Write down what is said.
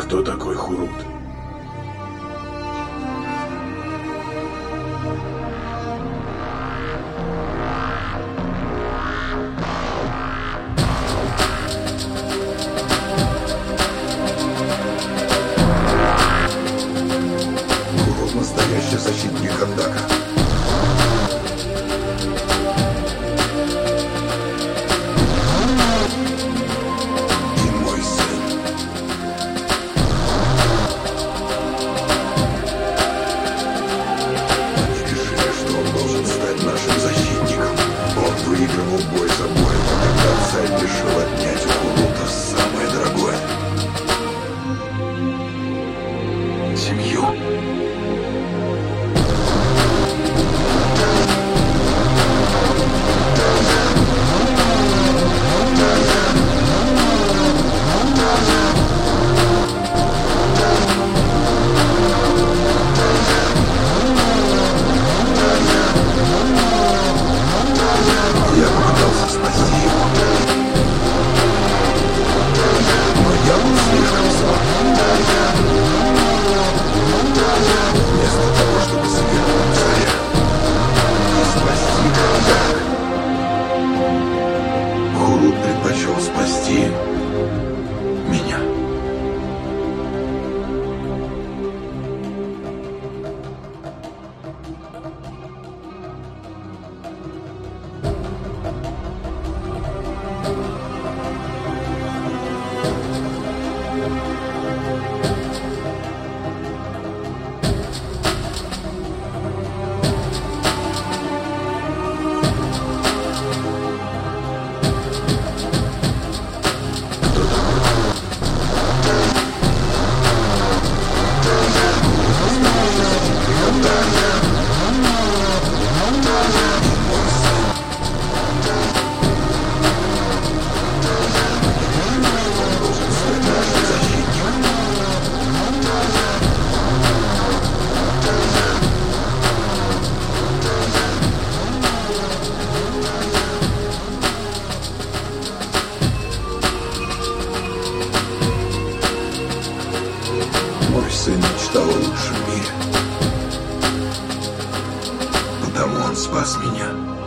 Кто такой Хурут? Хурут настоящий защитник Андака. сердце мечтал о лучшем мире. Потому он спас меня.